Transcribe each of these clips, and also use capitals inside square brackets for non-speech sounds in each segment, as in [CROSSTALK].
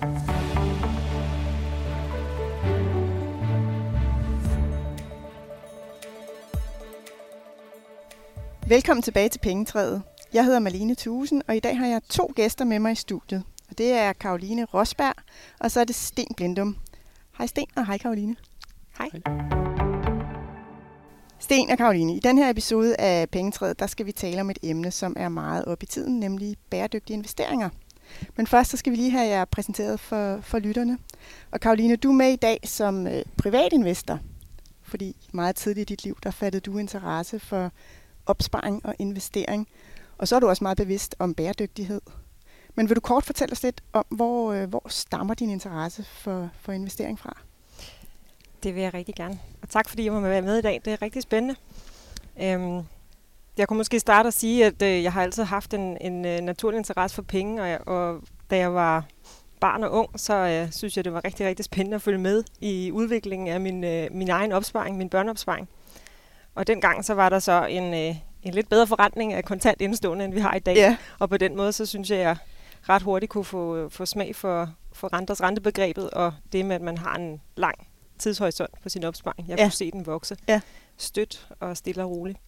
Velkommen tilbage til Pengetræet. Jeg hedder Malene Thusen, og i dag har jeg to gæster med mig i studiet. Og det er Karoline Rosberg, og så er det Sten Blindum. Hej Sten, og hej Karoline. Hej. Sten og Karoline, i den her episode af Pengetræet, der skal vi tale om et emne, som er meget op i tiden, nemlig bæredygtige investeringer. Men først så skal vi lige have jer præsenteret for, for lytterne. Og Karoline, du er med i dag som øh, privatinvestor, fordi meget tidligt i dit liv, der fattede du interesse for opsparing og investering. Og så er du også meget bevidst om bæredygtighed. Men vil du kort fortælle os lidt om, hvor, øh, hvor stammer din interesse for, for investering fra? Det vil jeg rigtig gerne. Og tak fordi jeg må være med i dag. Det er rigtig spændende. Øhm, jeg kunne måske starte at sige, at øh, jeg har altid haft en, en uh, naturlig interesse for penge, og, jeg, og da jeg var barn og ung, så øh, synes jeg, det var rigtig, rigtig spændende at følge med i udviklingen af min, øh, min egen opsparing, min børneopsparing. Og dengang så var der så en, øh, en lidt bedre forretning af kontant indstående, end vi har i dag. Ja. Og på den måde, så synes jeg, at jeg ret hurtigt kunne få, få smag for, for renters rentebegrebet, og det med, at man har en lang tidshorisont på sin opsparing. Jeg Ja. kunne se den vokse Ja. stødt og stille og roligt.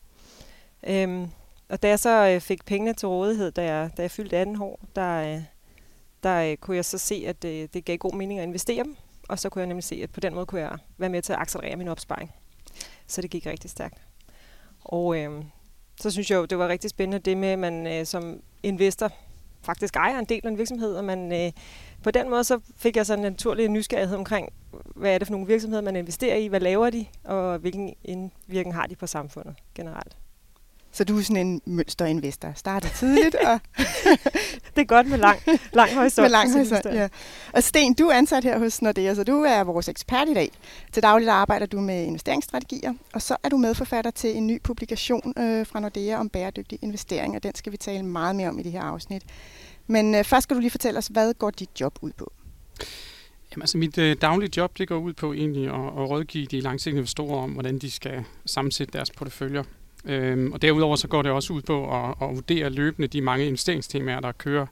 Øhm, og da jeg så øh, fik pengene til rådighed, da jeg, da jeg fyldte 18 år, der, øh, der øh, kunne jeg så se, at øh, det gav god mening at investere dem. Og så kunne jeg nemlig se, at på den måde kunne jeg være med til at accelerere min opsparing. Så det gik rigtig stærkt. Og øh, så synes jeg jo, det var rigtig spændende det med, at man øh, som investor faktisk ejer en del af en virksomhed, og man, øh, på den måde så fik jeg sådan en naturlig nysgerrighed omkring, hvad er det for nogle virksomheder, man investerer i, hvad laver de, og hvilken indvirkning har de på samfundet generelt. Så du er sådan en mønsterinvestor. Starter tidligt og [LAUGHS] Det er godt med lang, lang horisont. med lang horisont. Ja. Og Sten, du er ansat her hos Nordea, så du er vores ekspert i dag. Til dagligt arbejder du med investeringsstrategier, og så er du medforfatter til en ny publikation øh, fra Nordea om bæredygtig investering, og den skal vi tale meget mere om i det her afsnit. Men øh, først skal du lige fortælle os, hvad går dit job ud på? Jamen, altså mit øh, daglige job, det går ud på egentlig at, at rådgive de langsigtede investorer om, hvordan de skal sammensætte deres porteføljer. Øhm, og derudover så går det også ud på at, at vurdere løbende de mange investeringstemaer, der kører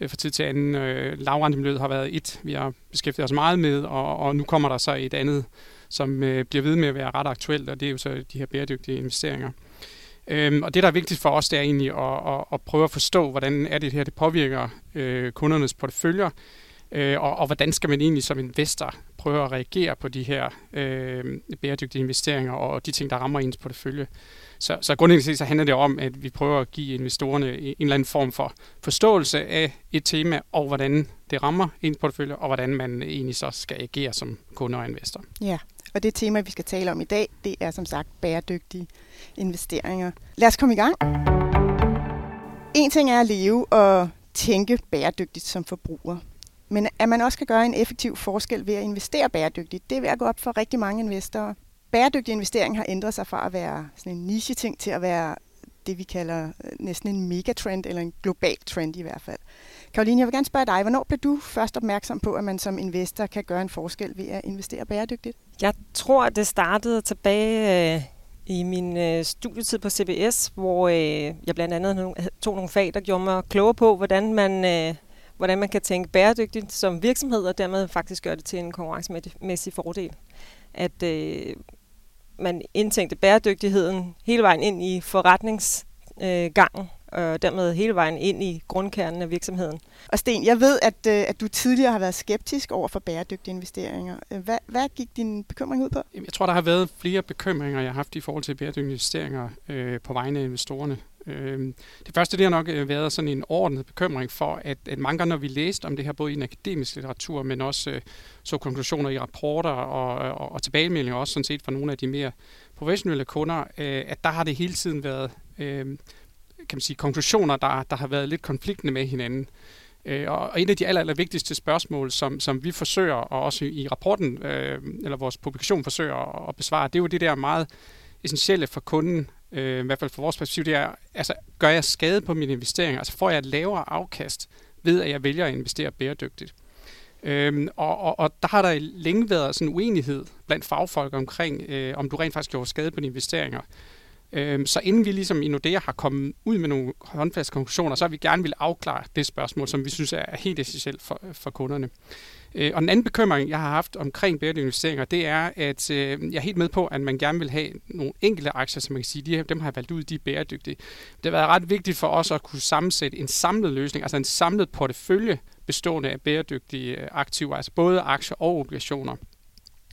øh, fra tid til anden. Øh, lavrentemiljøet har været et, vi har beskæftiget os meget med, og, og nu kommer der så et andet, som øh, bliver ved med at være ret aktuelt, og det er jo så de her bæredygtige investeringer. Øhm, og det, der er vigtigt for os, det er egentlig at, at, at prøve at forstå, hvordan er det her, det påvirker øh, kundernes porteføljer, øh, og, og hvordan skal man egentlig som investor prøve at reagere på de her øh, bæredygtige investeringer og de ting, der rammer ens portefølje. Så, så grundlæggende set, så handler det om, at vi prøver at give investorerne en eller anden form for forståelse af et tema, og hvordan det rammer ens portefølje, og hvordan man egentlig så skal agere som kunde og investor. Ja, og det tema, vi skal tale om i dag, det er som sagt bæredygtige investeringer. Lad os komme i gang. En ting er at leve og tænke bæredygtigt som forbruger. Men at man også kan gøre en effektiv forskel ved at investere bæredygtigt, det er ved at gå op for rigtig mange investorer. Bæredygtig investering har ændret sig fra at være sådan en niche-ting til at være det, vi kalder øh, næsten en megatrend, eller en global trend i hvert fald. Karoline, jeg vil gerne spørge dig, hvornår blev du først opmærksom på, at man som investor kan gøre en forskel ved at investere bæredygtigt? Jeg tror, at det startede tilbage øh, i min øh, studietid på CBS, hvor øh, jeg blandt andet tog nogle fag, der gjorde mig klogere på, hvordan man, øh, hvordan man kan tænke bæredygtigt som virksomhed, og dermed faktisk gøre det til en konkurrencemæssig fordel. At øh, man indtænkte bæredygtigheden hele vejen ind i forretningsgangen, og dermed hele vejen ind i grundkernen af virksomheden. Og Sten, jeg ved, at, øh, at du tidligere har været skeptisk over for bæredygtige investeringer. Øh, Hvad, hvad gik din bekymring ud på? Jeg tror, der har været flere bekymringer, jeg har haft i forhold til bæredygtige investeringer øh, på vegne af investorerne. Øh, det første, det har nok øh, været sådan en ordnet bekymring for, at, at mange gange, når vi læste om det her, både i den akademiske litteratur, men også øh, så konklusioner i rapporter og, og, og tilbagemeldinger også sådan set fra nogle af de mere professionelle kunder, øh, at der har det hele tiden været øh, kan man sige, konklusioner, der, der har været lidt konfliktende med hinanden. Øh, og et af de aller, aller vigtigste spørgsmål, som, som vi forsøger, og også i rapporten, øh, eller vores publikation forsøger at, at besvare, det er jo det der meget essentielle for kunden, øh, i hvert fald fra vores perspektiv, det er, altså, gør jeg skade på mine investeringer? Altså får jeg et lavere afkast ved, at jeg vælger at investere bæredygtigt? Øhm, og, og, og der har der længe været sådan en uenighed blandt fagfolk omkring, øh, om du rent faktisk gjorde skade på dine investeringer. Øhm, så inden vi ligesom i Nordea har kommet ud med nogle håndfaste konklusioner, så har vi gerne vil afklare det spørgsmål, som vi synes er helt essentielt for, for kunderne. Øh, og den anden bekymring, jeg har haft omkring bæredygtige investeringer, det er, at øh, jeg er helt med på, at man gerne vil have nogle enkelte aktier, som man kan sige, de, dem har jeg valgt ud, de er bæredygtige. Det har været ret vigtigt for os at kunne sammensætte en samlet løsning, altså en samlet portefølje bestående af bæredygtige øh, aktiver, altså både aktier og obligationer.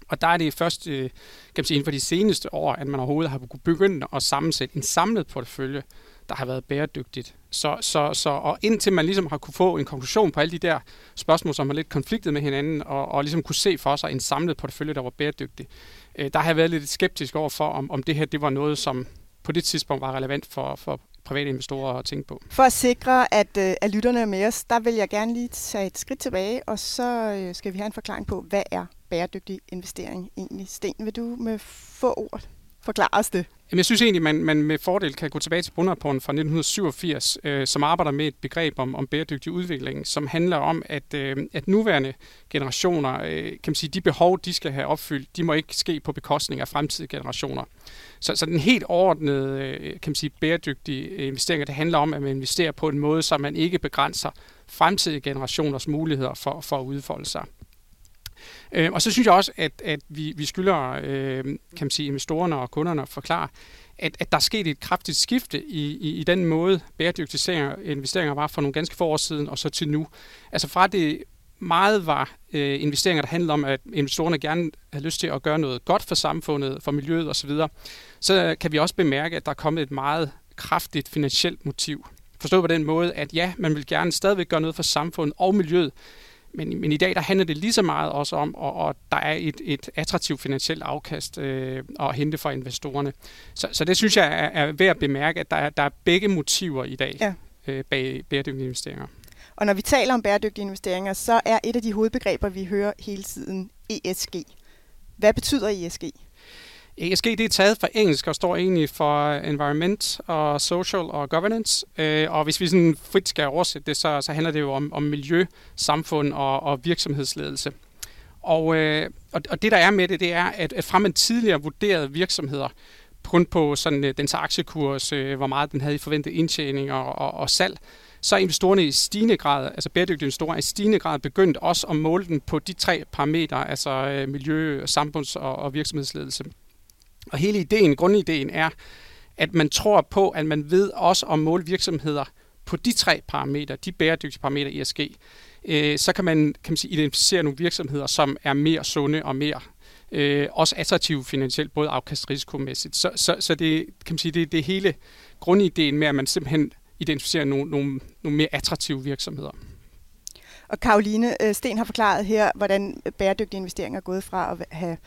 Og der er det først øh, kan man sige, inden for de seneste år, at man overhovedet har begyndt at sammensætte en samlet portefølje, der har været bæredygtigt. Så, så, så, og indtil man ligesom har kunne få en konklusion på alle de der spørgsmål, som har lidt konfliktet med hinanden, og, og ligesom kunne se for sig en samlet portefølje, der var bæredygtig, øh, der har jeg været lidt skeptisk over for, om, om det her det var noget, som på det tidspunkt var relevant for, for private investorer at tænke på. For at sikre, at, øh, at lytterne er med os, der vil jeg gerne lige tage et skridt tilbage, og så øh, skal vi have en forklaring på, hvad er bæredygtig investering egentlig? Sten, vil du med få ord forklare os det? Jamen, jeg synes egentlig, man, man med fordel kan gå tilbage til Brunnerporten fra 1987, øh, som arbejder med et begreb om, om bæredygtig udvikling, som handler om, at, øh, at nuværende generationer, øh, kan man sige, de behov, de skal have opfyldt, de må ikke ske på bekostning af fremtidige generationer. Så, så den helt overordnede, øh, kan man sige, bæredygtige øh, investeringer, det handler om, at man investerer på en måde, så man ikke begrænser fremtidige generationers muligheder for, for at udfolde sig. Øh, og så synes jeg også, at, at vi, vi skylder øh, kan man sige, investorerne og kunderne at forklare, at, at der er sket et kraftigt skifte i, i, i den måde, bæredygtige investeringer var for nogle ganske få år siden, og så til nu. Altså fra det meget var øh, investeringer, der handlede om, at investorerne gerne havde lyst til at gøre noget godt for samfundet, for miljøet osv., så kan vi også bemærke, at der er kommet et meget kraftigt finansielt motiv. Forstået på den måde, at ja, man vil gerne stadigvæk gøre noget for samfundet og miljøet, men, men i dag der handler det lige så meget også om, og, og der er et, et attraktivt finansielt afkast øh, at hente for investorerne. Så, så det synes jeg er, er værd at bemærke, at der er, der er begge motiver i dag ja. øh, bag bæredygtige investeringer. Og når vi taler om bæredygtige investeringer, så er et af de hovedbegreber, vi hører hele tiden, ESG. Hvad betyder ESG? ESG det er taget fra engelsk og står egentlig for øh, Environment og Social og Governance. Øh, og hvis vi sådan frit skal oversætte det, så, så handler det jo om, om miljø, samfund og, og virksomhedsledelse. Og, øh, og, og det der er med det, det er, at, at fra man tidligere vurderede virksomheder kun på sådan, øh, dens aktiekurs, øh, hvor meget den havde i forventet indtjening og, og, og salg, så er investorerne i stigende grad, altså bæredygtige investorer, i stigende grad begyndt også at måle den på de tre parametre, altså øh, miljø, samfunds- og, og virksomhedsledelse. Og hele ideen, grundideen er, at man tror på, at man ved også at måle virksomheder på de tre parametre, de bæredygtige parametre ESG, øh, så kan man, kan man sige, identificere nogle virksomheder, som er mere sunde og mere øh, også attraktive finansielt, både afkastrisikomæssigt. Så, så, så det, kan man sige, det, det hele grundideen med, at man simpelthen identificerer nogle, nogle, nogle mere attraktive virksomheder. Og Karoline øh, Sten har forklaret her, hvordan bæredygtige investeringer er gået fra at have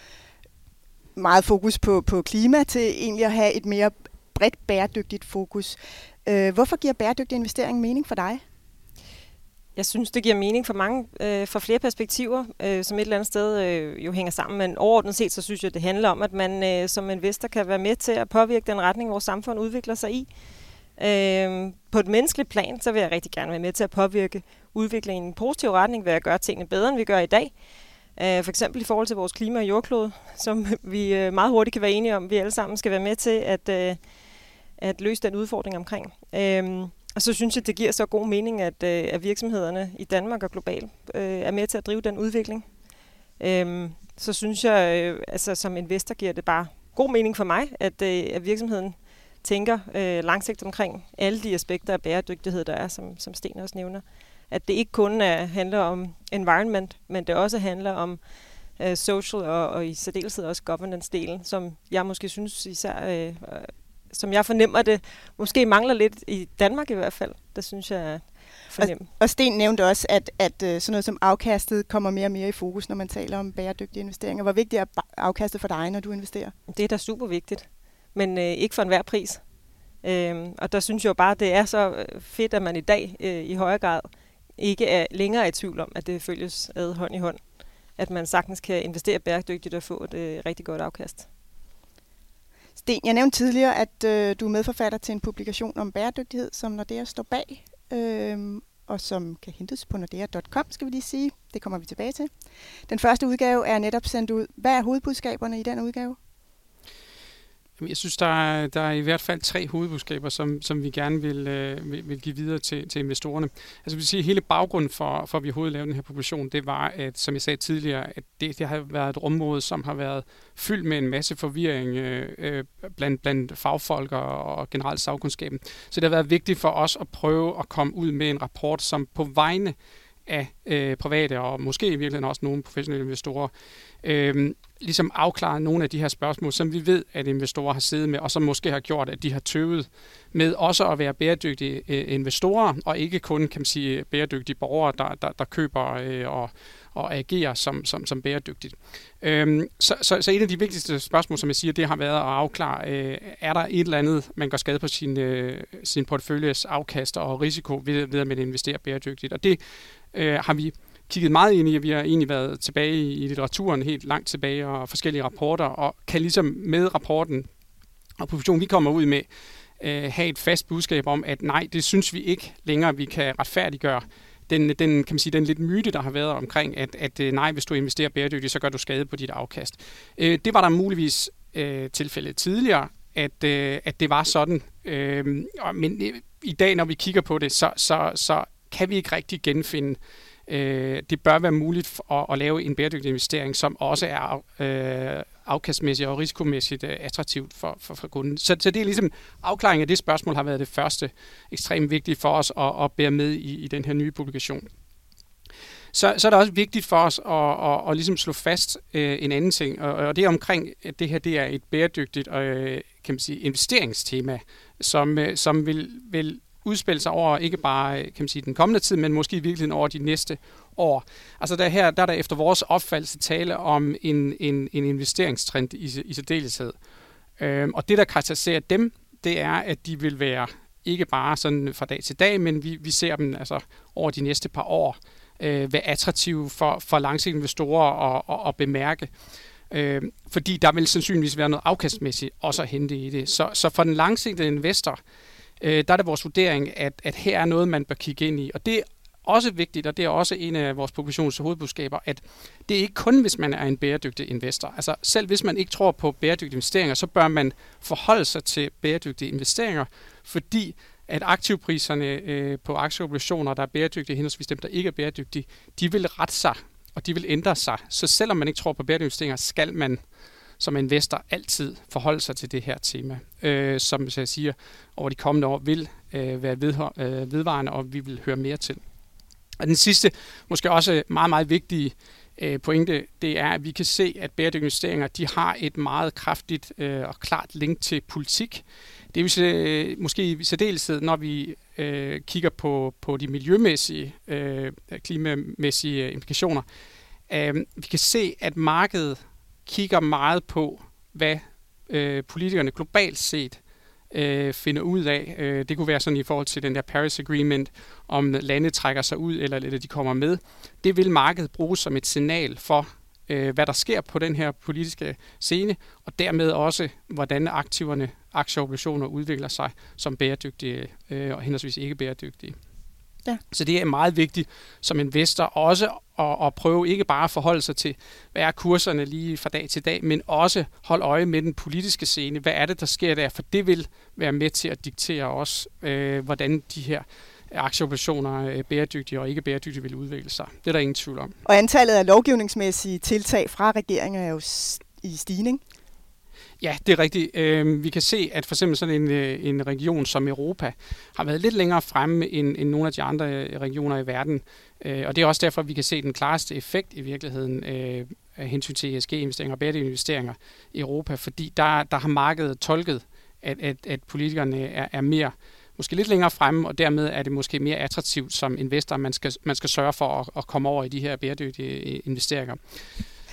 meget fokus på, på klima til egentlig at have et mere bredt bæredygtigt fokus. Øh, hvorfor giver bæredygtig investering mening for dig? Jeg synes, det giver mening for mange, øh, for flere perspektiver, øh, som et eller andet sted øh, jo hænger sammen. Men overordnet set, så synes jeg, det handler om, at man øh, som investor kan være med til at påvirke den retning, vores samfund udvikler sig i. Øh, på et menneskeligt plan, så vil jeg rigtig gerne være med til at påvirke udviklingen i en positiv retning ved at gøre tingene bedre, end vi gør i dag. Øh, for eksempel i forhold til vores klima og jordklode, som [LAUGHS] vi øh, meget hurtigt kan være enige om, vi alle sammen skal være med til at, øh, at løse den udfordring omkring. Øhm, og så synes jeg, det giver så god mening, at, øh, at virksomhederne i Danmark og globalt er med til at drive den udvikling. Øhm, så synes jeg, altså som investor giver det bare god mening for mig, at, at virksomheden tænker langsigtet omkring alle de aspekter af bæredygtighed, der er, som, som Sten også nævner at det ikke kun er, handler om environment, men det også handler om uh, social og, og i særdeleshed også governance-delen, som jeg måske synes især, uh, som jeg fornemmer det, måske mangler lidt i Danmark i hvert fald. Det synes jeg fornemme. Og, og Sten nævnte også, at, at uh, sådan noget som afkastet kommer mere og mere i fokus, når man taler om bæredygtige investeringer. Hvor vigtigt er afkastet for dig, når du investerer? Det er da super vigtigt, men uh, ikke for enhver pris. Uh, og der synes jeg jo bare, det er så fedt, at man i dag uh, i højere grad ikke er længere i tvivl om, at det følges ad hånd i hånd. At man sagtens kan investere bæredygtigt og få et øh, rigtig godt afkast. Sten, jeg nævnte tidligere, at øh, du er medforfatter til en publikation om bæredygtighed, som Nordea står bag, øh, og som kan hentes på nordea.com, skal vi lige sige. Det kommer vi tilbage til. Den første udgave er netop sendt ud. Hvad er hovedbudskaberne i den udgave? Jeg synes, der er, der er i hvert fald tre hovedbudskaber, som, som vi gerne vil, øh, vil, vil give videre til, til investorerne. Altså vil sige, hele baggrunden for, for at vi overhovedet lavede den her publikation, det var, at som jeg sagde tidligere, at det, det har været et område, som har været fyldt med en masse forvirring øh, øh blandt, blandt fagfolk og, og generelt sagkundskaben. Så det har været vigtigt for os at prøve at komme ud med en rapport, som på vegne af øh, private og måske i virkeligheden også nogle professionelle investorer, øh, ligesom afklare nogle af de her spørgsmål, som vi ved, at investorer har siddet med, og som måske har gjort, at de har tøvet med også at være bæredygtige øh, investorer, og ikke kun, kan man sige, bæredygtige borgere, der, der, der køber øh, og, og agerer som, som, som bæredygtigt. Øhm, så, så, så et af de vigtigste spørgsmål, som jeg siger, det har været at afklare, øh, er der et eller andet, man går skade på sin, øh, sin porteføljes afkast og risiko ved, ved at man investerer bæredygtigt. Og det øh, har vi kigget meget ind i, at vi har egentlig været tilbage i litteraturen helt langt tilbage og forskellige rapporter, og kan ligesom med rapporten og position, vi kommer ud med, øh, have et fast budskab om, at nej, det synes vi ikke længere, vi kan retfærdiggøre den, den, kan man sige, den lidt myte, der har været omkring, at, at øh, nej, hvis du investerer bæredygtigt, så gør du skade på dit afkast. Øh, det var der muligvis øh, tilfældet tidligere, at, øh, at det var sådan. Øh, men øh, i dag, når vi kigger på det, så, så, så kan vi ikke rigtig genfinde øh, det bør være muligt at, at lave en bæredygtig investering, som også er øh, afkastmæssigt og risikomæssigt øh, attraktivt for, for, for kunden. Så, så det er ligesom, afklaringen af det spørgsmål har været det første ekstremt vigtigt for os at, at bære med i, i den her nye publikation. Så, så er det også vigtigt for os at, at, at ligesom slå fast øh, en anden ting, og, og det er omkring, at det her det er et bæredygtigt øh, kan man sige, investeringstema, som, øh, som vil, vil udspille sig over ikke bare øh, kan man sige, den kommende tid, men måske i virkeligheden over de næste år. Altså der her, der er der efter vores opfattelse tale om en, en, en investeringstrend i, i særdeleshed. Øhm, og det, der karakteriserer dem, det er, at de vil være ikke bare sådan fra dag til dag, men vi, vi ser dem altså over de næste par år øh, være attraktive for, for langsigtede investorer at, at, at bemærke. Øh, fordi der vil sandsynligvis være noget afkastmæssigt også at hente i det. Så, så for den langsigtede investor, øh, øh, der er det vores vurdering, at, at her er noget, man bør kigge ind i. Og det er også vigtigt, og det er også en af vores publikations hovedbudskaber, at det er ikke kun, hvis man er en bæredygtig investor. Altså selv hvis man ikke tror på bæredygtige investeringer, så bør man forholde sig til bæredygtige investeringer, fordi at aktivpriserne øh, på aktieobligationer, der er bæredygtige, henholdsvis dem, der ikke er bæredygtige, de vil rette sig, og de vil ændre sig. Så selvom man ikke tror på bæredygtige investeringer, skal man som investor altid forholde sig til det her tema, øh, som jeg siger, over de kommende år vil øh, være ved, øh, vedvarende, og vi vil høre mere til. Og den sidste, måske også meget, meget vigtige øh, pointe, det er, at vi kan se, at bæredygtige investeringer de har et meget kraftigt øh, og klart link til politik. Det vil øh, måske i særdeleshed, når vi øh, kigger på, på de miljømæssige, øh, klimamæssige implikationer. Øh, vi kan se, at markedet kigger meget på, hvad øh, politikerne globalt set øh, finder ud af. Øh, det kunne være sådan i forhold til den der Paris Agreement, om lande trækker sig ud, eller, eller de kommer med. Det vil markedet bruge som et signal for, øh, hvad der sker på den her politiske scene, og dermed også, hvordan aktiverne, aktieobligationer udvikler sig som bæredygtige øh, og henholdsvis ikke bæredygtige. Ja. Så det er meget vigtigt som investor også at, at prøve ikke bare at forholde sig til, hvad er kurserne lige fra dag til dag, men også holde øje med den politiske scene. Hvad er det, der sker der? For det vil være med til at diktere også, øh, hvordan de her aktieoperationer øh, bæredygtige og ikke bæredygtige vil udvikle sig. Det er der ingen tvivl om. Og antallet af lovgivningsmæssige tiltag fra regeringen er jo i stigning. Ja, det er rigtigt. Øh, vi kan se, at for eksempel sådan en, øh, en region som Europa har været lidt længere fremme end, end nogle af de andre øh, regioner i verden. Øh, og det er også derfor, at vi kan se den klareste effekt i virkeligheden øh, af hensyn til ESG-investeringer og bæredygtige investeringer i Europa, fordi der, der har markedet tolket, at, at, at politikerne er, er mere måske lidt længere fremme, og dermed er det måske mere attraktivt som investor, man skal, man skal sørge for at, at komme over i de her bæredygtige øh, investeringer.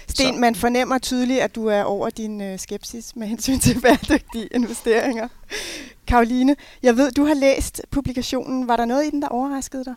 Sten, så. man fornemmer tydeligt, at du er over din øh, skepsis med hensyn til [LAUGHS] bæredygtige investeringer. Karoline, jeg ved, du har læst publikationen. Var der noget i den, der overraskede dig?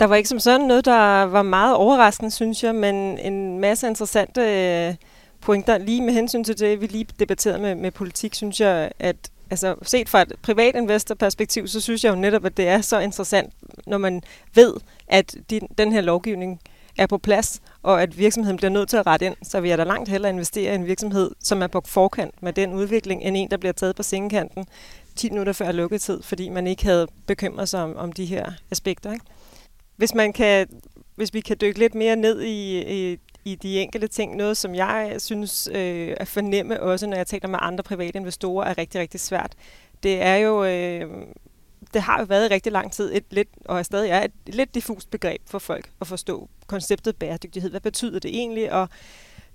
Der var ikke som sådan noget, der var meget overraskende, synes jeg, men en masse interessante øh, pointer. Lige med hensyn til det, vi lige debatterede med, med politik, synes jeg, at altså, set fra et privat investorperspektiv, så synes jeg jo netop, at det er så interessant, når man ved, at de, den her lovgivning er på plads, og at virksomheden bliver nødt til at rette ind, så vil jeg da langt hellere investere i en virksomhed, som er på forkant med den udvikling, end en, der bliver taget på sengekanten 10 minutter før lukketid, fordi man ikke havde bekymret sig om, om de her aspekter. Ikke? Hvis, man kan, hvis vi kan dykke lidt mere ned i, i, i de enkelte ting, noget som jeg synes øh, at fornemme også, når jeg taler med andre private investorer, er rigtig, rigtig svært. Det er jo... Øh, det har jo været i rigtig lang tid et lidt, og er stadig er et lidt diffust begreb for folk at forstå konceptet bæredygtighed. Hvad betyder det egentlig? Og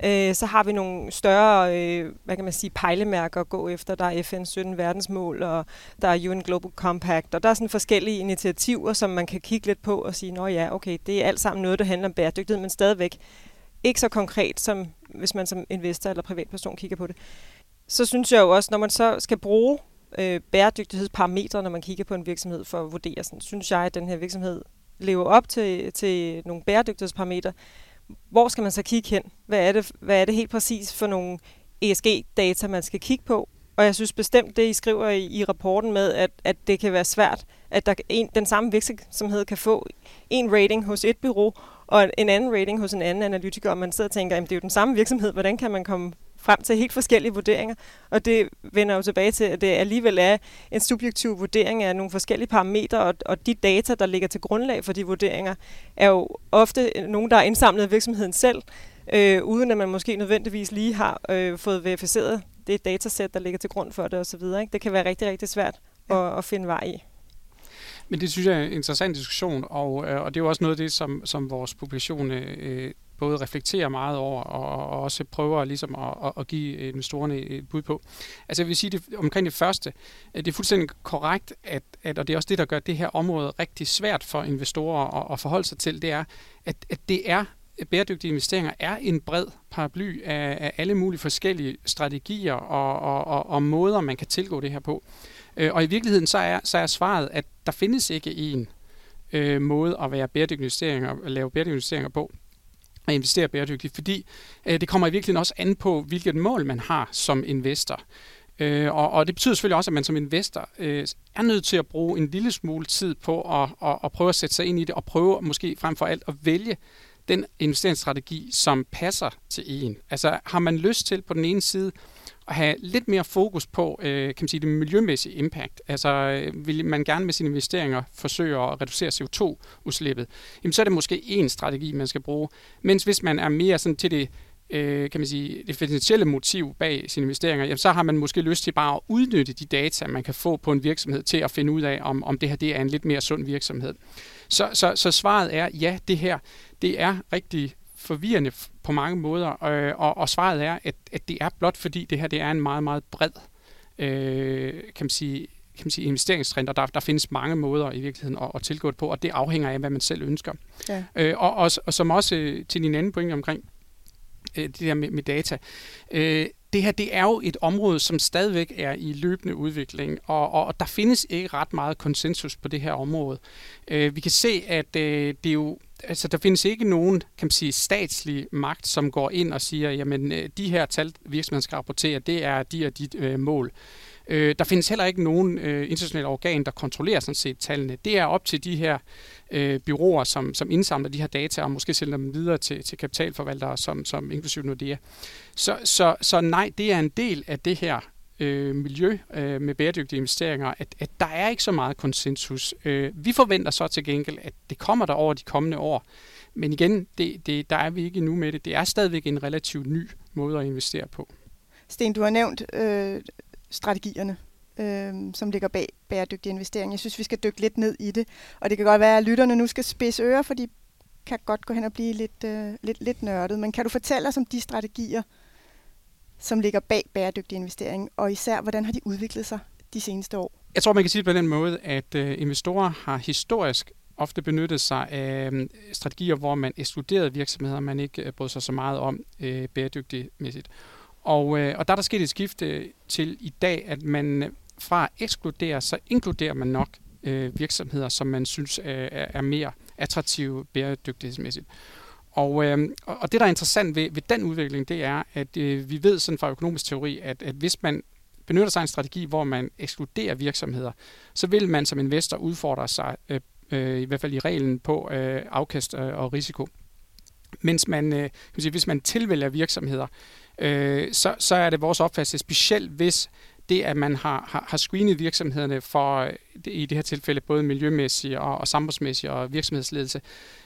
øh, så har vi nogle større, øh, hvad kan man sige, pejlemærker at gå efter. Der er FN 17 verdensmål, og der er UN Global Compact, og der er sådan forskellige initiativer, som man kan kigge lidt på og sige, nå ja, okay, det er alt sammen noget, der handler om bæredygtighed, men stadigvæk ikke så konkret, som hvis man som investor eller privatperson kigger på det. Så synes jeg jo også, når man så skal bruge øh, bæredygtighedsparametre, når man kigger på en virksomhed for at vurdere, sådan, synes jeg, at den her virksomhed lever op til, til nogle bæredygtighedsparametre. Hvor skal man så kigge hen? Hvad er det, hvad er det helt præcis for nogle ESG-data, man skal kigge på? Og jeg synes bestemt, det I skriver i, i rapporten med, at, at det kan være svært, at der en, den samme virksomhed kan få en rating hos et bureau, og en anden rating hos en anden analytiker, og man sidder og tænker, at det er jo den samme virksomhed, hvordan kan man komme frem til helt forskellige vurderinger, og det vender jo tilbage til, at det alligevel er en subjektiv vurdering af nogle forskellige parametre, og, og de data, der ligger til grundlag for de vurderinger, er jo ofte nogen, der er indsamlet af virksomheden selv, øh, uden at man måske nødvendigvis lige har øh, fået verificeret det datasæt, der ligger til grund for det osv. Ikke? Det kan være rigtig, rigtig svært at, at finde vej i. Men det synes jeg er en interessant diskussion, og, øh, og det er jo også noget af det, som, som vores publikation øh, både reflekterer meget over, og, og også prøver ligesom at, at give investorerne et bud på. Altså jeg vil sige det, omkring det første, det er fuldstændig korrekt, at, at, og det er også det, der gør det her område rigtig svært for investorer at, at forholde sig til, det er, at, at det er bæredygtige investeringer er en bred paraply af, af alle mulige forskellige strategier og, og, og, og måder, man kan tilgå det her på. Øh, og i virkeligheden så er, så er svaret, at der findes ikke en øh, måde at være bæredygtige investeringer, at lave bæredygtige investeringer på at investere bæredygtigt, fordi øh, det kommer i virkeligheden også an på, hvilket mål man har som investor. Øh, og, og det betyder selvfølgelig også, at man som investor øh, er nødt til at bruge en lille smule tid på at, at, at prøve at sætte sig ind i det, og prøve måske frem for alt at vælge den investeringsstrategi, som passer til en. Altså har man lyst til på den ene side at have lidt mere fokus på øh, kan man sige, det miljømæssige impact. Altså øh, vil man gerne med sine investeringer forsøge at reducere CO2-udslippet, jamen så er det måske en strategi, man skal bruge. Mens hvis man er mere sådan til det øh, kan man sige, det finansielle motiv bag sine investeringer, jamen, så har man måske lyst til bare at udnytte de data, man kan få på en virksomhed til at finde ud af, om, om det her det er en lidt mere sund virksomhed. Så, så, så svaret er, ja, det her det er rigtig forvirrende på mange måder, øh, og, og svaret er, at, at det er blot fordi det her det er en meget, meget bred øh, kan man sige, kan man sige, investeringstrend, og der, der findes mange måder i virkeligheden at, at tilgå det på, og det afhænger af, hvad man selv ønsker. Ja. Øh, og, og, og som også øh, til din anden pointe omkring øh, det der med, med data, øh, det her det er jo et område, som stadigvæk er i løbende udvikling, og, og, og der findes ikke ret meget konsensus på det her område. Øh, vi kan se, at øh, det er jo altså, der findes ikke nogen kan man sige, statslig magt, som går ind og siger, jamen øh, de her tal, virksomheden skal rapportere, det er de og de øh, mål. Øh, der findes heller ikke nogen øh, internationale organ, der kontrollerer sådan set tallene. Det er op til de her øh, byråer, som, som indsamler de her data, og måske sælger dem videre til, til kapitalforvaltere, som, som inklusive Nordea. Så, så, så nej, det er en del af det her øh, miljø øh, med bæredygtige investeringer, at, at der er ikke så meget konsensus. Øh, vi forventer så til gengæld, at det kommer der over de kommende år. Men igen, det, det, der er vi ikke endnu med det. Det er stadigvæk en relativt ny måde at investere på. Sten, du har nævnt øh, strategierne, øh, som ligger bag bæredygtig investering. Jeg synes, vi skal dykke lidt ned i det. Og det kan godt være, at lytterne nu skal spidse ører, for de kan godt gå hen og blive lidt, øh, lidt, lidt nørdet. Men kan du fortælle os om de strategier, som ligger bag bæredygtig investering, og især hvordan har de udviklet sig de seneste år? Jeg tror, man kan sige det på den måde, at øh, investorer har historisk ofte benyttet sig af øhm, strategier, hvor man ekskluderede virksomheder, man ikke øh, brød sig så meget om øh, bæredygtigmæssigt. Og, øh, og der er der sket et skifte øh, til i dag, at man øh, fra at ekskludere, så inkluderer man nok øh, virksomheder, som man synes øh, er, er mere attraktive bæredygtighedsmæssigt. Og, øh, og det, der er interessant ved, ved den udvikling, det er, at øh, vi ved sådan fra økonomisk teori, at, at hvis man benytter sig af en strategi, hvor man ekskluderer virksomheder, så vil man som investor udfordre sig, øh, øh, i hvert fald i reglen, på øh, afkast og risiko. Mens man, øh, kan man sige, hvis man tilvælger virksomheder, øh, så, så er det vores opfattelse, specielt hvis det, at man har, har, har screenet virksomhederne for, øh, i det her tilfælde, både miljømæssig og, og samfundsmæssig og virksomhedsledelse,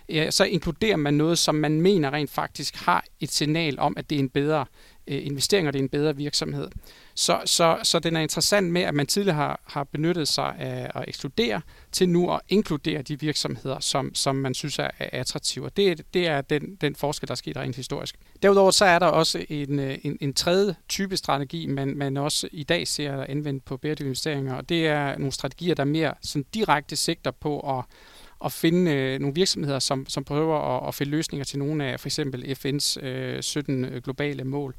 ja, så inkluderer man noget, som man mener rent faktisk har et signal om, at det er en bedre øh, øh, investeringer, det er en bedre virksomhed. Så, så, så den er interessant med, at man tidligere har, har benyttet sig af at ekskludere, til nu at inkludere de virksomheder, som, som man synes er, er attraktive. Det, det er den, den forskel, der er sket rent historisk. Derudover så er der også en, øh, en, en tredje type strategi, man, man også i dag ser anvendt på bæredygtige investeringer, og det er nogle strategier, der mere sådan direkte sigter på at at finde øh, nogle virksomheder, som, som prøver at, at finde løsninger til nogle af for eksempel FN's øh, 17 øh, globale mål.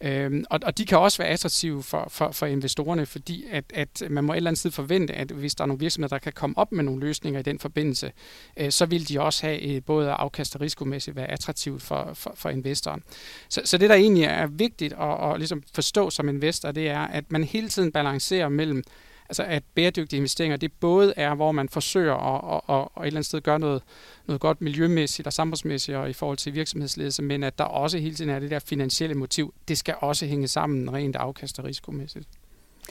Øhm, og, og de kan også være attraktive for, for, for investorerne, fordi at, at man må et eller andet sted forvente, at hvis der er nogle virksomheder, der kan komme op med nogle løsninger i den forbindelse, øh, så vil de også have øh, både afkast og risikomæssigt være attraktivt for, for, for investoren. Så, så det, der egentlig er vigtigt at, at ligesom forstå som investor, det er, at man hele tiden balancerer mellem altså at bæredygtige investeringer, det både er, hvor man forsøger at, at, at, at et eller andet sted gøre noget, noget godt miljømæssigt og samfundsmæssigt og i forhold til virksomhedsledelse, men at der også hele tiden er det der finansielle motiv. Det skal også hænge sammen rent afkast og risikomæssigt.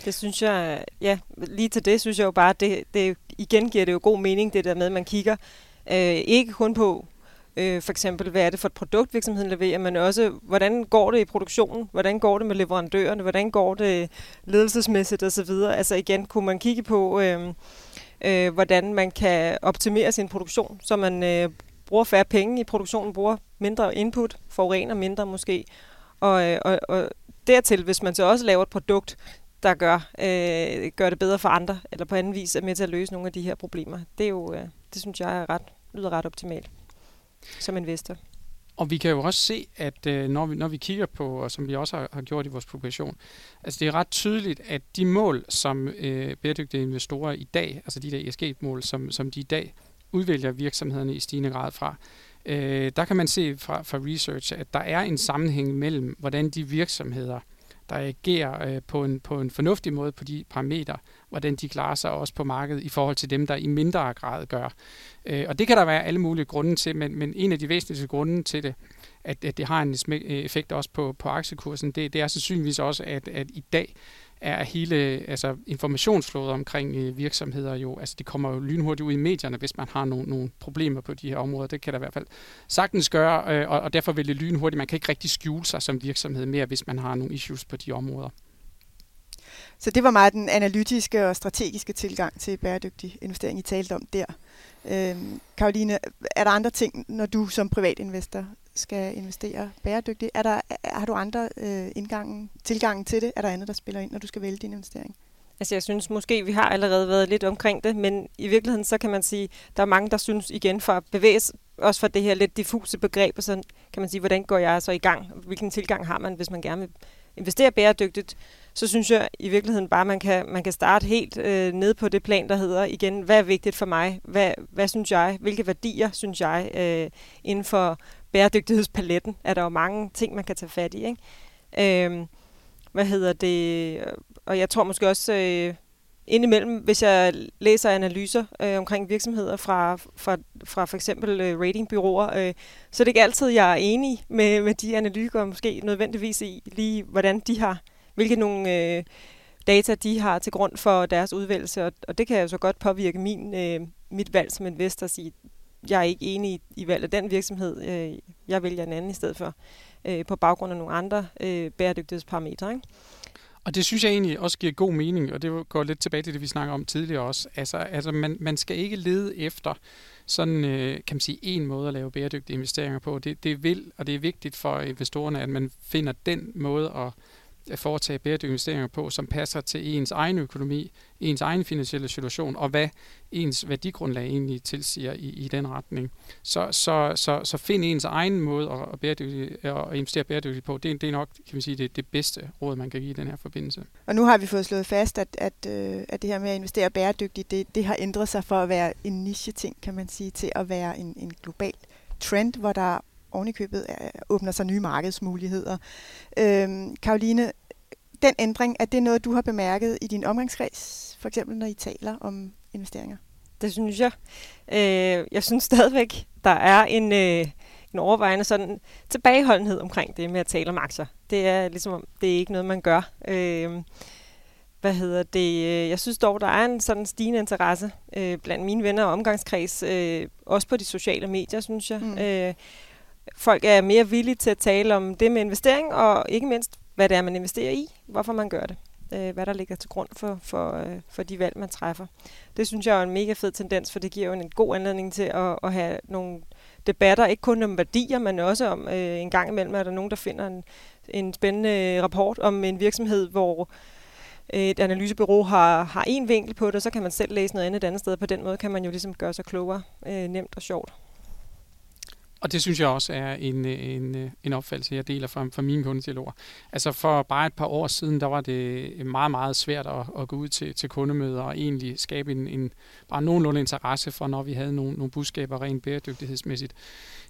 Det synes jeg, ja, lige til det synes jeg jo bare, det, det igen giver det jo god mening, det der med, at man kigger øh, ikke kun på, Øh, for eksempel, hvad er det for et produkt, virksomheden leverer, men også, hvordan går det i produktionen? Hvordan går det med leverandørerne? Hvordan går det ledelsesmæssigt osv.? Altså igen, kunne man kigge på, øh, øh, hvordan man kan optimere sin produktion, så man øh, bruger færre penge i produktionen, bruger mindre input, forurener mindre måske. Og, øh, og, og dertil, hvis man så også laver et produkt, der gør, øh, gør det bedre for andre, eller på anden vis er med til at løse nogle af de her problemer. Det er jo, øh, det synes jeg er ret, lyder ret optimalt som investor. Og vi kan jo også se, at øh, når, vi, når vi kigger på, og som vi også har, har gjort i vores publikation, altså det er ret tydeligt, at de mål, som øh, bæredygtige investorer i dag, altså de der ESG-mål, som, som de i dag udvælger virksomhederne i stigende grad fra, øh, der kan man se fra, fra research, at der er en sammenhæng mellem, hvordan de virksomheder, der agerer øh, på, en, på en fornuftig måde på de parametre, hvordan de klarer sig også på markedet i forhold til dem, der i mindre grad gør. Øh, og det kan der være alle mulige grunde til, men, men en af de væsentligste grunde til det, at, at det har en øh, effekt også på, på aktiekursen, det, det er sandsynligvis også, at, at i dag er hele altså informationsflådet omkring øh, virksomheder jo, altså det kommer jo lynhurtigt ud i medierne, hvis man har nogle, nogle problemer på de her områder. Det kan der i hvert fald sagtens gøre, øh, og, og derfor vil det lynhurtigt. Man kan ikke rigtig skjule sig som virksomhed mere, hvis man har nogle issues på de områder. Så det var meget den analytiske og strategiske tilgang til bæredygtig investering, I talte om der. Øhm, Karoline, er der andre ting, når du som privatinvestor skal investere bæredygtigt? Er der, har du andre øh, indgangen, tilgangen til det? Er der andet, der spiller ind, når du skal vælge din investering? Altså jeg synes måske, vi har allerede været lidt omkring det, men i virkeligheden så kan man sige, der er mange, der synes igen for at bevæge også for det her lidt diffuse begreb, og så kan man sige, hvordan går jeg så i gang? Hvilken tilgang har man, hvis man gerne vil investere bæredygtigt? Så synes jeg i virkeligheden bare, man kan, man kan starte helt øh, ned på det plan, der hedder igen, hvad er vigtigt for mig? Hvad, hvad synes jeg? Hvilke værdier synes jeg øh, inden for bæredygtighedspaletten? Er der jo mange ting, man kan tage fat i, ikke? Øh, hvad hedder det? Og jeg tror måske også... Øh, indimellem, hvis jeg læser analyser øh, omkring virksomheder fra, fra, fra for eksempel øh, ratingbyråer, øh, så er det ikke altid, jeg er enig med, med de analytikere, måske nødvendigvis i lige, hvordan de har, hvilke nogle øh, data de har til grund for deres udvælgelse, og, og det kan jo så godt påvirke min, øh, mit valg som investor at sige, jeg er ikke enig i, i valget af den virksomhed, øh, jeg vælger en anden i stedet for, øh, på baggrund af nogle andre øh, bæredygtighedsparametre. Ikke? Og det synes jeg egentlig også giver god mening, og det går lidt tilbage til det, vi snakker om tidligere også. Altså, altså man, man skal ikke lede efter sådan, øh, kan man sige, en måde at lave bæredygtige investeringer på. Det, det vil, og det er vigtigt for investorerne, at man finder den måde at at foretage bæredygtige investeringer på, som passer til ens egen økonomi, ens egen finansielle situation, og hvad ens værdigrundlag egentlig tilsiger i, i den retning. Så, så, så, så find ens egen måde at, bæredygtigt, at investere bæredygtigt på. Det, det er nok kan man sige, det, det bedste råd, man kan give i den her forbindelse. Og nu har vi fået slået fast, at, at, øh, at det her med at investere bæredygtigt, det, det har ændret sig for at være en niche-ting, kan man sige, til at være en, en global trend, hvor der ovenikøbet er, åbner sig nye markedsmuligheder. Øhm, Karoline, den ændring, er det noget, du har bemærket i din omgangskreds, for eksempel når I taler om investeringer? Det synes jeg. Øh, jeg synes stadigvæk, der er en, øh, den overvejende sådan tilbageholdenhed omkring det med at tale om aktier. Det er ligesom, det er ikke noget, man gør. Øh, hvad hedder det? Jeg synes dog, der er en sådan stigende interesse øh, blandt mine venner og omgangskreds, øh, også på de sociale medier, synes jeg. Mm. Øh, folk er mere villige til at tale om det med investering, og ikke mindst, hvad det er, man investerer i, hvorfor man gør det, øh, hvad der ligger til grund for, for, øh, for de valg, man træffer. Det synes jeg er en mega fed tendens, for det giver jo en god anledning til at, at have nogle debatter, ikke kun om værdier, men også om øh, en gang imellem, er der nogen, der finder en, en spændende øh, rapport om en virksomhed, hvor øh, et analysebureau har, har en vinkel på det, så kan man selv læse noget andet et andet sted. På den måde kan man jo ligesom gøre sig klogere, øh, nemt og sjovt. Og det synes jeg også er en, øh, en, øh, en opfattelse, jeg deler fra, fra mine kundedialoger. Altså for bare et par år siden, der var det meget, meget svært at, at gå ud til, til kundemøder og egentlig skabe en, en bare nogenlunde interesse for, når vi havde nogle, nogle budskaber rent bæredygtighedsmæssigt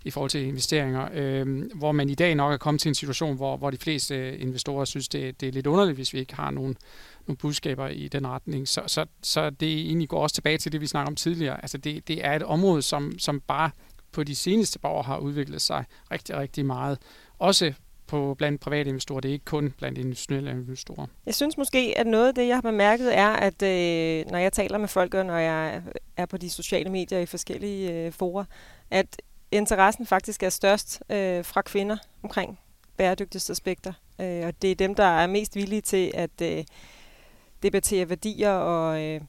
i forhold til investeringer. Øh, hvor man i dag nok er kommet til en situation, hvor, hvor de fleste investorer synes, det, det er lidt underligt, hvis vi ikke har nogen, nogle budskaber i den retning. Så, så, så det egentlig går også tilbage til det, vi snakker om tidligere. Altså det, det er et område, som, som bare på de seneste par år har udviklet sig rigtig, rigtig meget. Også på blandt private investorer, det er ikke kun blandt institutionelle investorer. Jeg synes måske, at noget af det, jeg har bemærket, er, at øh, når jeg taler med folk, og når jeg er på de sociale medier i forskellige øh, forer, at interessen faktisk er størst øh, fra kvinder omkring bæredygtighedsaspekter. Øh, og det er dem, der er mest villige til at øh, debattere værdier og øh,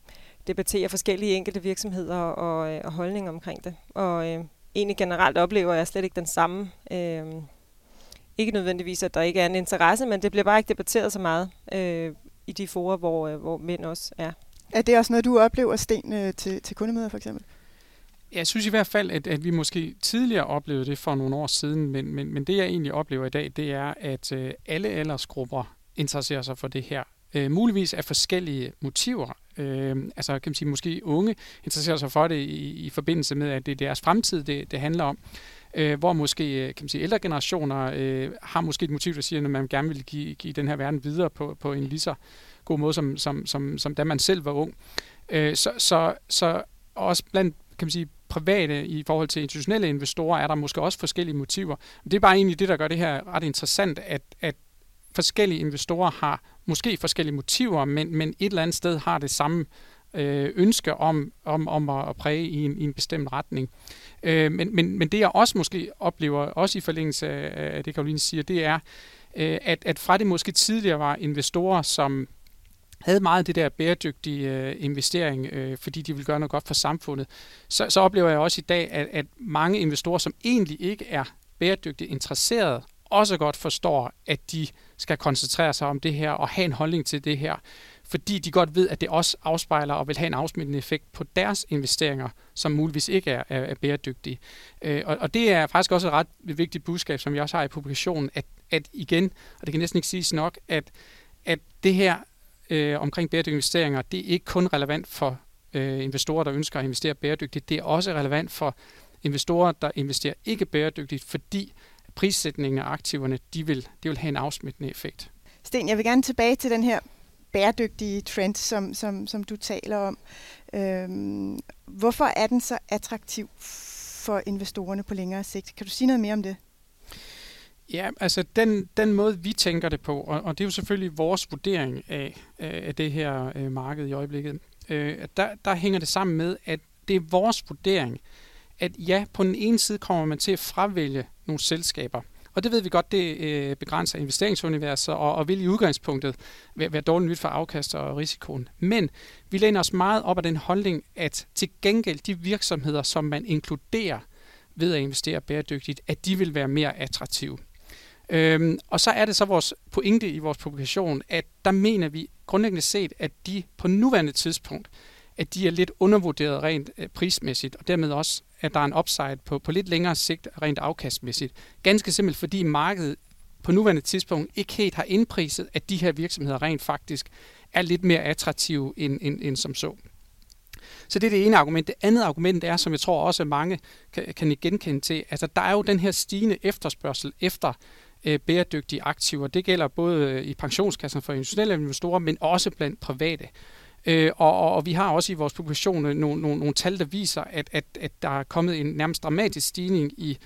debattere forskellige enkelte virksomheder og, øh, og holdninger omkring det. Og øh, egentlig generelt oplever jeg slet ikke den samme. Øh, ikke nødvendigvis, at der ikke er en interesse, men det bliver bare ikke debatteret så meget øh, i de forer, hvor, øh, hvor mænd også er. Er det også noget, du oplever, Sten, øh, til, til kundemøder for eksempel? Jeg synes i hvert fald, at, at vi måske tidligere oplevede det for nogle år siden, men, men, men det jeg egentlig oplever i dag, det er, at øh, alle aldersgrupper interesserer sig for det her. Øh, muligvis af forskellige motiver. Øh, altså kan man sige, måske unge interesserer sig for det i, i forbindelse med, at det er deres fremtid, det, det handler om. Øh, hvor måske øh, kan man sige, ældre generationer øh, har måske et motiv, der siger, at man gerne vil give, give den her verden videre på, på en lige så god måde, som, som, som, som da man selv var ung. Øh, så, så, så også blandt kan man sige, private i forhold til institutionelle investorer er der måske også forskellige motiver. Det er bare egentlig det, der gør det her ret interessant, at, at forskellige investorer har måske forskellige motiver, men, men et eller andet sted har det samme øh, ønske om, om, om at, præge i en, i en bestemt retning. Øh, men, men, men det jeg også måske oplever, også i forlængelse af det, Karoline siger, det er, øh, at, at fra det måske tidligere var investorer, som havde meget det der bæredygtige øh, investering, øh, fordi de vil gøre noget godt for samfundet, så, så oplever jeg også i dag, at, at mange investorer, som egentlig ikke er bæredygtigt interesserede, også godt forstår, at de skal koncentrere sig om det her og have en holdning til det her, fordi de godt ved, at det også afspejler og vil have en afsmittende effekt på deres investeringer, som muligvis ikke er, er, er bæredygtige. Øh, og, og det er faktisk også et ret vigtigt budskab, som vi også har i publikationen, at, at igen, og det kan næsten ikke siges nok, at, at det her øh, omkring bæredygtige investeringer, det er ikke kun relevant for øh, investorer, der ønsker at investere bæredygtigt, det er også relevant for investorer, der investerer ikke bæredygtigt, fordi prissætningen af aktiverne, de vil, de vil have en afsmittende effekt. Sten, jeg vil gerne tilbage til den her bæredygtige trend, som, som, som du taler om. Øhm, hvorfor er den så attraktiv for investorerne på længere sigt? Kan du sige noget mere om det? Ja, altså den, den måde, vi tænker det på, og, og det er jo selvfølgelig vores vurdering af, af det her øh, marked i øjeblikket, øh, der, der hænger det sammen med, at det er vores vurdering, at ja, på den ene side kommer man til at fravælge nogle selskaber, og det ved vi godt, det øh, begrænser investeringsuniverset og, og vil i udgangspunktet være, være dårligt nyt for afkast og risikoen. Men vi læner os meget op af den holdning, at til gengæld de virksomheder, som man inkluderer ved at investere bæredygtigt, at de vil være mere attraktive. Øhm, og så er det så vores pointe i vores publikation, at der mener vi grundlæggende set, at de på nuværende tidspunkt, at de er lidt undervurderet rent øh, prismæssigt, og dermed også, at der er en upside på, på lidt længere sigt rent afkastmæssigt. Ganske simpelt fordi markedet på nuværende tidspunkt ikke helt har indpriset, at de her virksomheder rent faktisk er lidt mere attraktive end, end, end som så. Så det er det ene argument. Det andet argument er, som jeg tror også mange kan, kan genkende til, altså der er jo den her stigende efterspørgsel efter øh, bæredygtige aktiver. Det gælder både øh, i pensionskassen for institutionelle investorer, men også blandt private. Øh, og, og vi har også i vores publikation nogle, nogle, nogle tal, der viser, at, at, at der er kommet en nærmest dramatisk stigning i,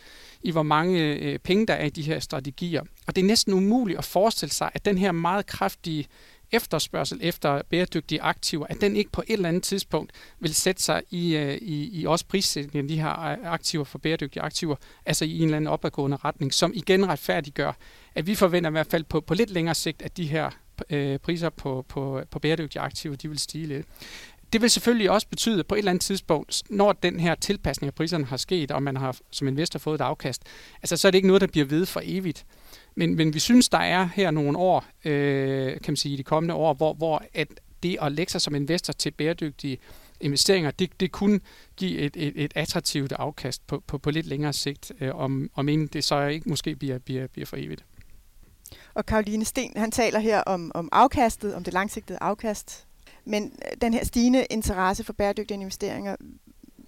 i hvor mange øh, penge der er i de her strategier. Og det er næsten umuligt at forestille sig, at den her meget kraftige efterspørgsel efter bæredygtige aktiver, at den ikke på et eller andet tidspunkt vil sætte sig i, øh, i, i også prissætningen af de her øh, aktiver for bæredygtige aktiver, altså i en eller anden opadgående retning, som igen retfærdiggør, at vi forventer i hvert fald på, på lidt længere sigt, at de her øh, priser på, på, på bæredygtige aktiver, de vil stige lidt. Det vil selvfølgelig også betyde, at på et eller andet tidspunkt, når den her tilpasning af priserne har sket, og man har som investor fået et afkast, altså så er det ikke noget, der bliver ved for evigt. Men, men vi synes, der er her nogle år, øh, kan man sige, i de kommende år, hvor, hvor at det at lægge sig som investor til bæredygtige investeringer, det, det kunne give et, et, et attraktivt afkast på, på, på lidt længere sigt, øh, om, om inden det så ikke måske bliver, bliver, bliver for evigt. Og Karoline Sten, han taler her om, om afkastet, om det langsigtede afkast. Men øh, den her stigende interesse for bæredygtige investeringer,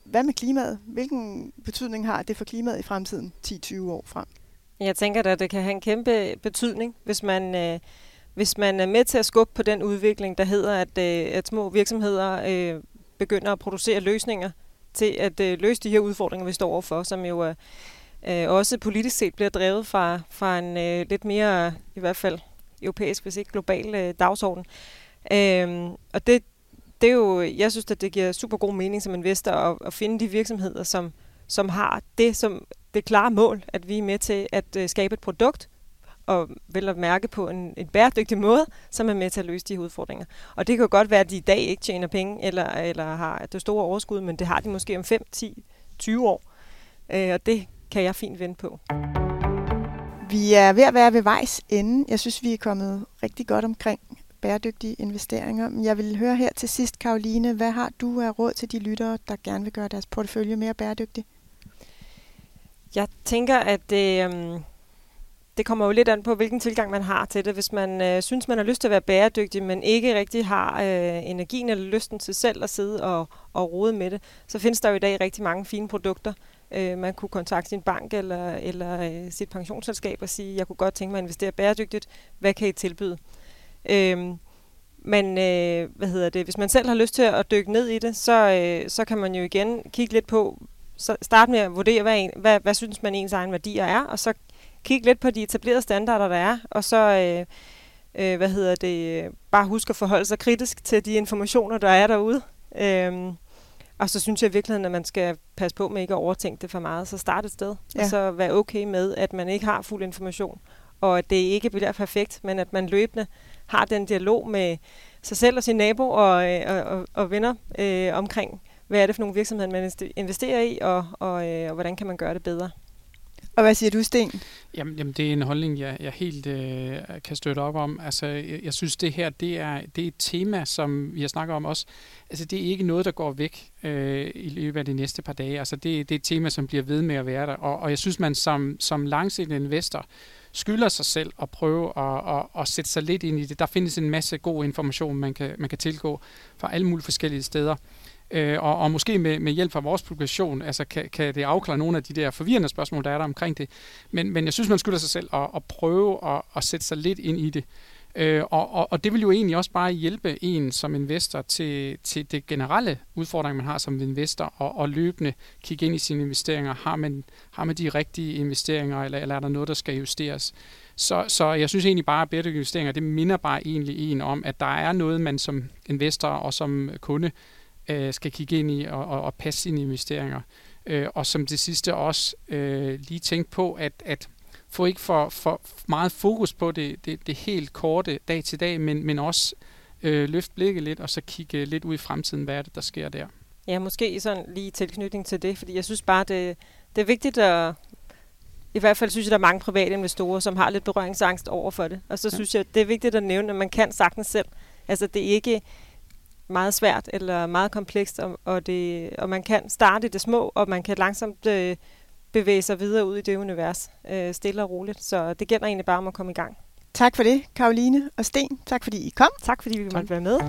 hvad med klimaet? Hvilken betydning har det for klimaet i fremtiden, 10-20 år frem? Jeg tænker at det kan have en kæmpe betydning, hvis man, øh, hvis man er med til at skubbe på den udvikling, der hedder, at, øh, at små virksomheder øh, begynder at producere løsninger til at øh, løse de her udfordringer, vi står overfor, som jo øh, øh, også politisk set bliver drevet fra, fra en øh, lidt mere, i hvert fald europæisk, hvis ikke global øh, dagsorden. Øh, og det, det er jo, jeg synes, at det giver super god mening som investor at, at finde de virksomheder, som, som har det som det klare mål, at vi er med til at øh, skabe et produkt, og vel at mærke på en, en bæredygtig måde, som er med til at løse de udfordringer. Og det kan jo godt være, at de i dag ikke tjener penge, eller, eller har det store overskud, men det har de måske om 5, 10, 20 år. Øh, og det kan jeg fint vente på. Vi er ved at være ved vejs ende. Jeg synes, vi er kommet rigtig godt omkring bæredygtige investeringer. Men jeg vil høre her til sidst, Karoline, hvad har du af råd til de lyttere, der gerne vil gøre deres portefølje mere bæredygtig? Jeg tænker, at det, øh, det kommer jo lidt an på, hvilken tilgang man har til det. Hvis man øh, synes, man har lyst til at være bæredygtig, men ikke rigtig har øh, energien eller lysten til selv at sidde og, og rode med det, så findes der jo i dag rigtig mange fine produkter. Øh, man kunne kontakte sin bank eller, eller øh, sit pensionsselskab og sige, jeg kunne godt tænke mig at investere bæredygtigt. Hvad kan I tilbyde? Øh, men øh, hvad hedder det? Hvis man selv har lyst til at dykke ned i det, så, øh, så kan man jo igen kigge lidt på, så starte med at vurdere, hvad, en, hvad, hvad synes man ens egen værdier er, og så kigge lidt på de etablerede standarder, der er, og så øh, øh, hvad hedder det, øh, bare huske at forholde sig kritisk til de informationer, der er derude. Øh, og så synes jeg i virkeligheden, at man skal passe på med ikke at overtænke det for meget. Så start et sted, ja. og så være okay med, at man ikke har fuld information, og at det ikke bliver perfekt, men at man løbende har den dialog med sig selv og sin nabo og, øh, og, og, og venner øh, omkring, hvad er det for nogle virksomheder, man investerer i, og, og, øh, og hvordan kan man gøre det bedre. Og hvad siger du, Sten? Jamen, jamen det er en holdning, jeg, jeg helt øh, kan støtte op om. Altså, jeg, jeg synes, det her det er, det er et tema, som vi har snakket om også. Altså, det er ikke noget, der går væk øh, i løbet af de næste par dage. Altså, det, det er et tema, som bliver ved med at være der. Og, og jeg synes, man som, som langsigtet investor skylder sig selv at prøve at, at, at sætte sig lidt ind i det. Der findes en masse god information, man kan, man kan tilgå fra alle mulige forskellige steder. Øh, og, og måske med, med hjælp fra vores publikation, altså kan, kan det afklare nogle af de der forvirrende spørgsmål, der er der omkring det. Men, men jeg synes, man skylder sig selv at, at prøve at, at sætte sig lidt ind i det. Øh, og, og, og det vil jo egentlig også bare hjælpe en som investor til, til det generelle udfordring, man har som investor, og, og løbende kigge ind i sine investeringer. Har man, har man de rigtige investeringer, eller, eller er der noget, der skal justeres? Så, så jeg synes egentlig bare, at bæredygtige investeringer, det minder bare egentlig en om, at der er noget, man som investor og som kunde øh, skal kigge ind i og, og, og passe sine investeringer. Øh, og som det sidste også øh, lige tænke på, at, at få ikke for, for meget fokus på det, det, det helt korte dag til dag, men, men også øh, løfte blikket lidt, og så kigge lidt ud i fremtiden, hvad er det, der sker der. Ja, måske sådan lige tilknytning til det, fordi jeg synes bare, det, det er vigtigt at... I hvert fald synes jeg, der er mange private investorer, som har lidt berøringsangst over for det. Og så ja. synes jeg, det er vigtigt at nævne, at man kan sagtens selv. Altså, det er ikke meget svært eller meget komplekst, og, og, det, og man kan starte i det små, og man kan langsomt øh, bevæge sig videre ud i det univers, øh, stille og roligt. Så det gælder egentlig bare om at komme i gang. Tak for det, Karoline og Sten. Tak fordi I kom. Tak fordi vi måtte være med.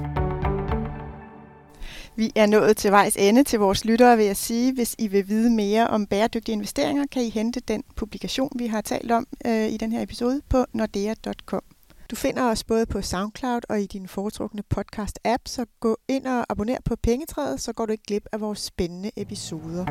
Vi er nået til vejs ende til vores lyttere, vil jeg sige. Hvis I vil vide mere om bæredygtige investeringer, kan I hente den publikation, vi har talt om øh, i den her episode på nordea.com. Du finder os både på SoundCloud og i din foretrukne podcast-app, så gå ind og abonner på Pengetræet, så går du ikke glip af vores spændende episoder.